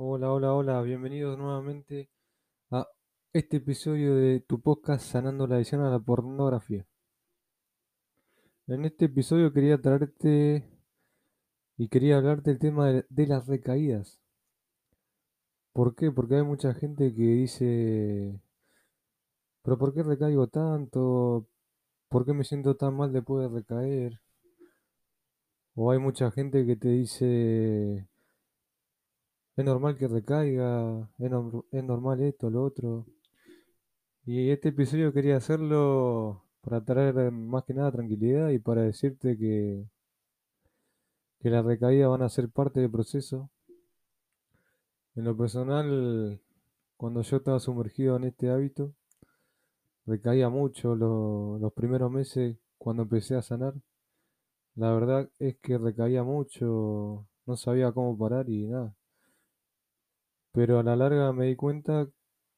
Hola, hola, hola, bienvenidos nuevamente a este episodio de tu podcast Sanando la adicción a la pornografía. En este episodio quería traerte y quería hablarte del tema de, de las recaídas. ¿Por qué? Porque hay mucha gente que dice, pero ¿por qué recaigo tanto? ¿Por qué me siento tan mal después de recaer? O hay mucha gente que te dice, es normal que recaiga, es, nor- es normal esto, lo otro. Y este episodio quería hacerlo para traer más que nada tranquilidad y para decirte que, que las recaídas van a ser parte del proceso. En lo personal, cuando yo estaba sumergido en este hábito, recaía mucho lo- los primeros meses cuando empecé a sanar. La verdad es que recaía mucho, no sabía cómo parar y nada. Pero a la larga me di cuenta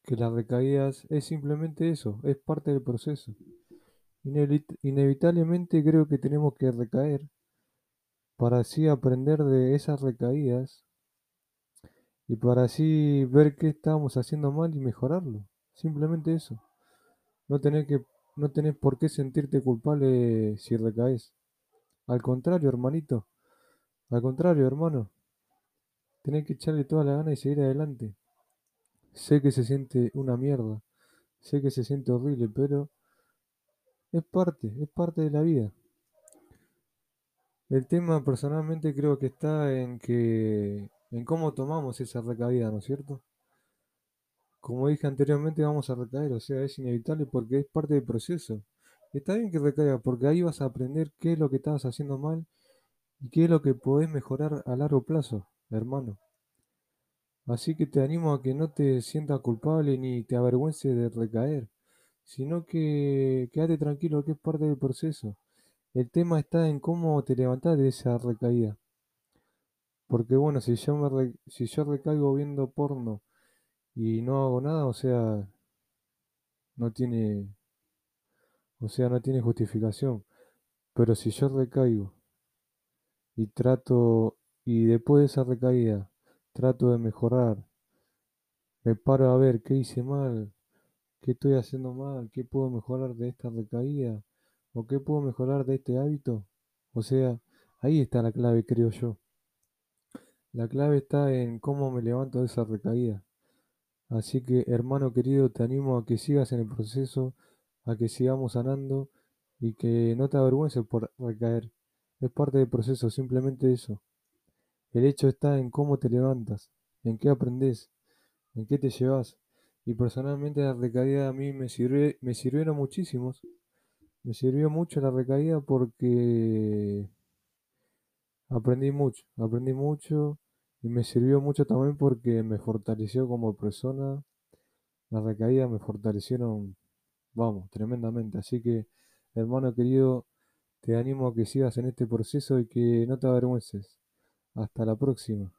que las recaídas es simplemente eso, es parte del proceso. Inevit- inevitablemente creo que tenemos que recaer para así aprender de esas recaídas y para así ver qué estábamos haciendo mal y mejorarlo. Simplemente eso. No tenés que, no tenés por qué sentirte culpable si recaes. Al contrario, hermanito. Al contrario, hermano. Tenés que echarle toda la gana y seguir adelante. Sé que se siente una mierda. Sé que se siente horrible, pero es parte, es parte de la vida. El tema personalmente creo que está en que en cómo tomamos esa recaída, ¿no es cierto? Como dije anteriormente, vamos a recaer, o sea, es inevitable porque es parte del proceso. Está bien que recaiga, porque ahí vas a aprender qué es lo que estabas haciendo mal y qué es lo que podés mejorar a largo plazo, hermano. Así que te animo a que no te sientas culpable ni te avergüences de recaer, sino que quédate tranquilo que es parte del proceso. El tema está en cómo te levantás de esa recaída. Porque bueno, si yo me si yo recaigo viendo porno y no hago nada, o sea, no tiene, o sea, no tiene justificación. Pero si yo recaigo y trato, y después de esa recaída, trato de mejorar, me paro a ver qué hice mal, qué estoy haciendo mal, qué puedo mejorar de esta recaída, o qué puedo mejorar de este hábito. O sea, ahí está la clave, creo yo. La clave está en cómo me levanto de esa recaída. Así que, hermano querido, te animo a que sigas en el proceso, a que sigamos sanando y que no te avergüences por recaer. Es parte del proceso, simplemente eso. El hecho está en cómo te levantas, en qué aprendes, en qué te llevas. Y personalmente la recaída a mí me sirve, me sirvieron muchísimos. Me sirvió mucho la recaída porque aprendí mucho, aprendí mucho y me sirvió mucho también porque me fortaleció como persona. Las recaídas me fortalecieron, vamos, tremendamente. Así que, hermano querido, te animo a que sigas en este proceso y que no te avergüences. Hasta la próxima.